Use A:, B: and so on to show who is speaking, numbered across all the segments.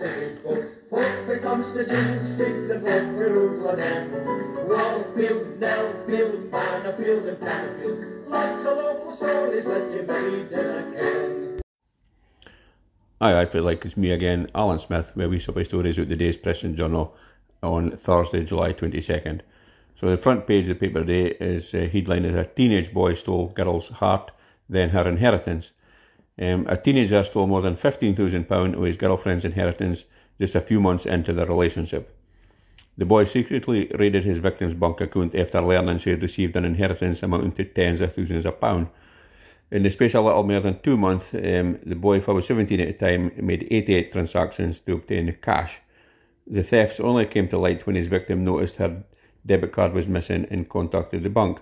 A: and for Jerusalem. Wallfield, Nellfield, and. Lots of local stories a can.
B: Aye, I feel like it's me again, Alan Smith, where we supply stories out the day's Press and Journal on Thursday, July 22nd. So the front page of the paper today is uh, headline is a teenage boy stole girl's heart, then her inheritance. Um, a teenager stole more than £15,000 of his girlfriend's inheritance just a few months into their relationship. The boy secretly raided his victim's bank account after learning she had received an inheritance amounting to tens of thousands of pounds. In the space of little more than two months, um, the boy, who was 17 at the time, made 88 transactions to obtain cash. The thefts only came to light when his victim noticed her debit card was missing and contacted the bank.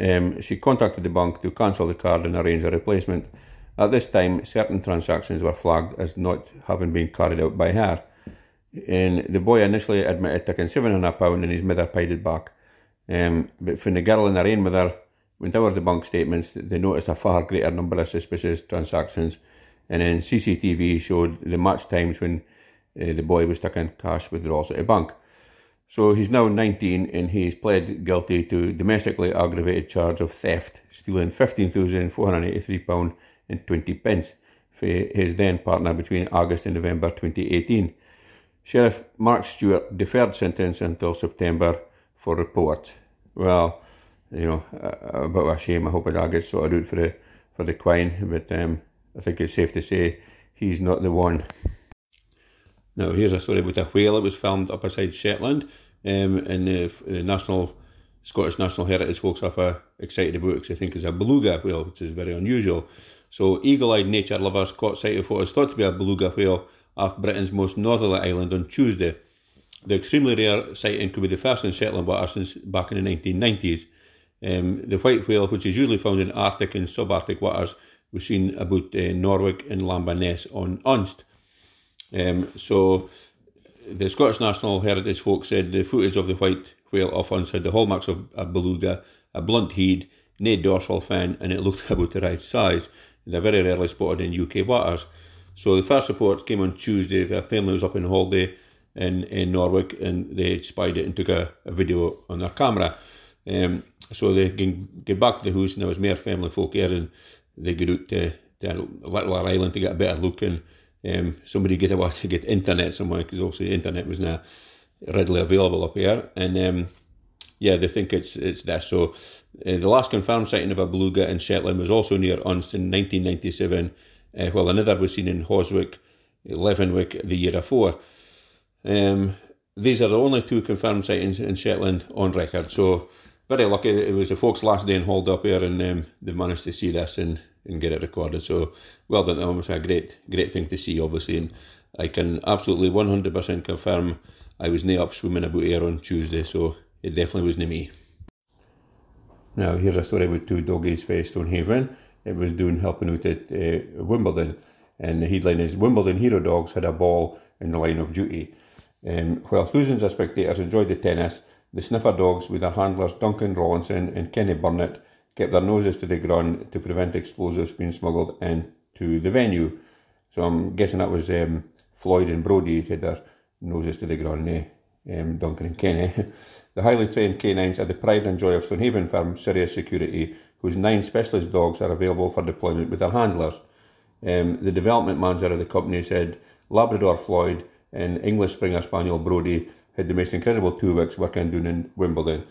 B: Um, she contacted the bank to cancel the card and arrange a replacement. At this time, certain transactions were flagged as not having been carried out by her. And the boy initially admitted taking £700 and his mother paid it back. Um, but when the girl and her own mother went over the bank statements, they noticed a far greater number of suspicious transactions. And then CCTV showed the match times when uh, the boy was taking cash withdrawals at a bank. So he's now 19 and he's pled guilty to domestically aggravated charge of theft, stealing £15,483 and 20 pence for his then partner between August and November 2018. Sheriff Mark Stewart deferred sentence until September for report. Well, you know, a, a bit of a shame. I hope it all gets sorted out for the for the Quine, but um, I think it's safe to say he's not the one. Now, here's a story about a whale that was filmed up beside Shetland, um, and the, the National Scottish National Heritage folks are excited about because I think it's a beluga whale, which is very unusual. So, eagle-eyed nature lovers caught sight of what is thought to be a beluga whale off Britain's most northerly island on Tuesday. The extremely rare sighting could be the first in Shetland waters since back in the 1990s. Um, the white whale, which is usually found in Arctic and subarctic waters, was seen about uh, Norwick and Lamba Ness on Unst. Um, so the Scottish National Heritage folk said the footage of the white whale off Unst had the hallmarks of a beluga, a blunt head, no dorsal fin, and it looked about the right size. They're very rarely spotted in UK waters. So the first reports came on Tuesday. Their family was up in holiday in, in Norwick and they spied it and took a, a video on their camera. Um, so they can get back to the house and there was more family folk here and they got out to, to a little island to get a better look and um, somebody get away to get internet somewhere because obviously internet was not readily available up here and um, yeah they think it's it's this so uh, the last confirmed sighting of a beluga in Shetland was also near Unst in 1997 uh, while another was seen in Hoswick Levenwick the year before um, these are the only two confirmed sightings in Shetland on record so very lucky. It was the folks' last day in hold up here, and um, they managed to see this and, and get it recorded. So well done to them. It's a great, great thing to see, obviously. And I can absolutely 100% confirm I was nae up swimming about here on Tuesday, so it definitely wasn't me. Now, here's a story about two doggies for Stonehaven. It was doing helping out at uh, Wimbledon, and the headline is Wimbledon Hero Dogs had a ball in the line of duty. Um, while thousands of spectators enjoyed the tennis, the sniffer dogs, with their handlers Duncan Rawlinson and Kenny Burnett, kept their noses to the ground to prevent explosives being smuggled into the venue. So I'm guessing that was um, Floyd and Brody had their noses to the ground, eh? Um, Duncan and Kenny. the highly trained canines are the pride and joy of Stonehaven firm Sirius Security, whose nine specialist dogs are available for deployment with their handlers. Um, the development manager of the company said Labrador Floyd and English Springer Spaniel Brody had the most incredible two weeks working down in Wimbledon.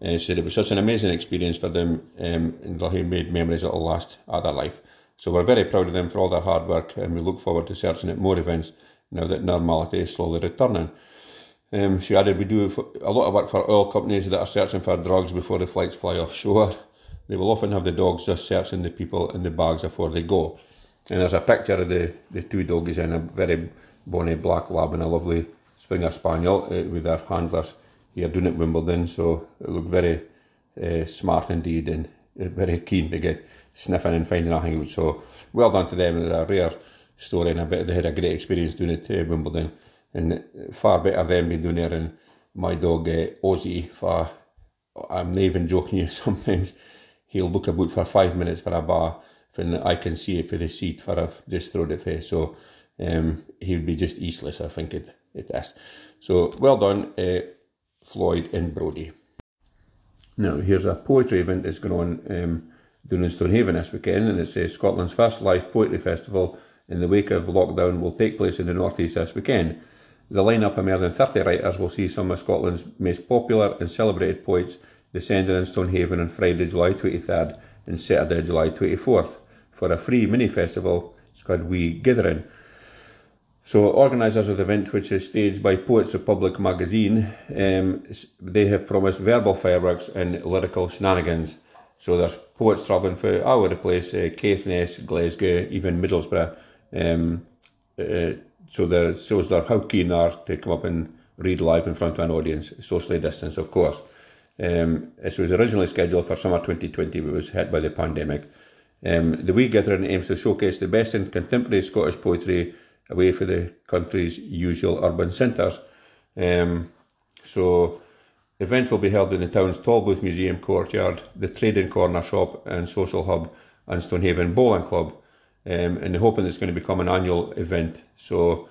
B: And said it was such an amazing experience for them um, and they made memories that will last all their life. So we're very proud of them for all their hard work and we look forward to searching at more events now that normality is slowly returning. Um, she added, we do a lot of work for oil companies that are searching for drugs before the flights fly offshore. They will often have the dogs just searching the people in the bags before they go. And there's a picture of the, the two doggies in a very bonny black lab and a lovely Springer Spaniel uh, with their handlers here doing at Wimbledon. So it looked very uh, smart indeed and uh, very keen to get sniffing and finding a hangout. So well done to them. It's a rare story and I bet they had a great experience doing it at Wimbledon. And far better than being doing there and my dog uh, Ozzy for I'm not even joking you sometimes he'll look about for five minutes for a bar when I can see it for the seat for I've just thrown it for so um, he would be just eastless, I think, it, it is. So well done, uh, Floyd and Brody. Now, here's a poetry event that's going on um, down in Stonehaven this weekend, and it's uh, Scotland's first live poetry festival in the wake of lockdown will take place in the northeast this weekend. The lineup of more than 30 writers will see some of Scotland's most popular and celebrated poets descending in Stonehaven on Friday, July 23rd and Saturday, July 24th for a free mini festival. It's called Wee Gathering. So, organisers of the event, which is staged by Poets Republic magazine, um, they have promised verbal fireworks and lyrical shenanigans. So, there's poets travelling for all over the place uh, Caithness, Glasgow, even Middlesbrough. Um, uh, so, there shows there how keen are to come up and read live in front of an audience, socially distanced, of course. Um, it was originally scheduled for summer 2020, but was hit by the pandemic. Um, the Wee Gathering aims to showcase the best in contemporary Scottish poetry away from the country's usual urban centres. Um, so, events will be held in the town's Tolbooth Museum courtyard, the Trading Corner shop and social hub, and Stonehaven Bowling Club. Um, and they're hoping it's going to become an annual event. So,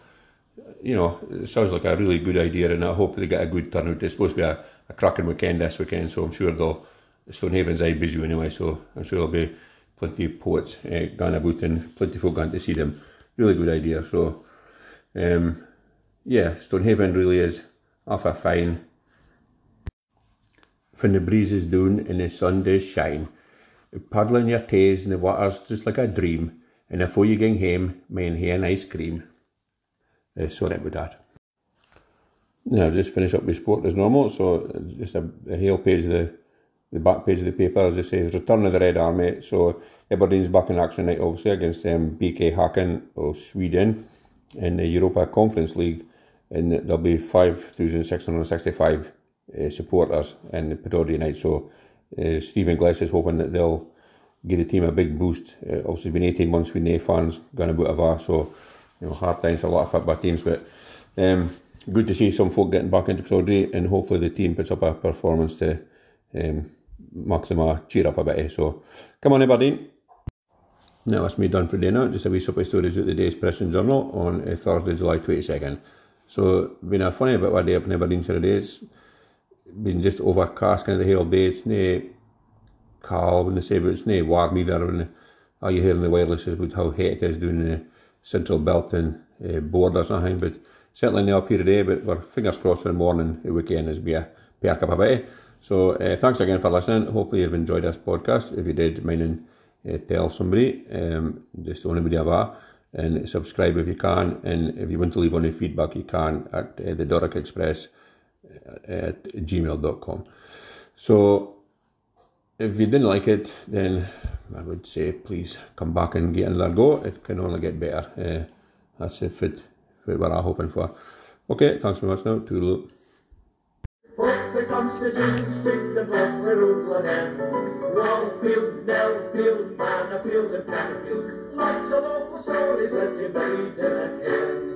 B: you know, it sounds like a really good idea, and I hope they get a good turnout. It's supposed to be a, a cracking weekend this weekend, so I'm sure they'll. Stonehaven's eye busy anyway, so I'm sure there'll be plenty of poets uh, going about and plenty of folk going to see them really good idea. So, um, yeah, Stonehaven really is off a fine. When the breeze is down and the sun does shine, paddling your toes in the water's just like a dream. And before you get home, man, here an ice cream. Uh, sorry about that. Now, I've just finished up with sport as normal, so just a, a hail page of the, the back page of the paper, as it says, Return of the Red Army. So Aberdeen's back in action tonight, obviously, against um, BK Häcken of Sweden in the Europa Conference League. And there'll be 5,665 uh, supporters in the Pittodrie night. So uh, Stephen Glass is hoping that they'll give the team a big boost. Uh, obviously, it's been 18 months with no fans going about that, so you know, hard times for a lot of football teams. But um, good to see some folk getting back into Pittodrie, and hopefully the team puts up a performance to um, make them a cheer up a bit. So come on, Aberdeen. Now that's me done for dinner. Just a wee supper stories at the day's Press and Journal on uh, Thursday, July 22nd. So, been a funny bit of a day up in Aberdeen today. It's been just overcast kind of the whole day. It's no calm when they say, but it's no warm either. And all you hear in the wireless is about how hot it is doing the central belt and uh, borders and everything. But certainly not up here today, but we're fingers crossed for the morning, the weekend is be a perk up a bit. So, uh, thanks again for listening. Hopefully, you've enjoyed this podcast. If you did, mind uh, tell somebody, um, just anybody that, and subscribe if you can. And if you want to leave any feedback, you can at uh, the Doric Express at gmail.com. So if you didn't like it, then I would say please come back and get another go. It can only get better. Uh, that's it fit, fit what I'm hoping for. Okay, thanks very much now. Toodaloo.
A: Fuck the Constitution, the rules and. Lots of local stories that you made in a can.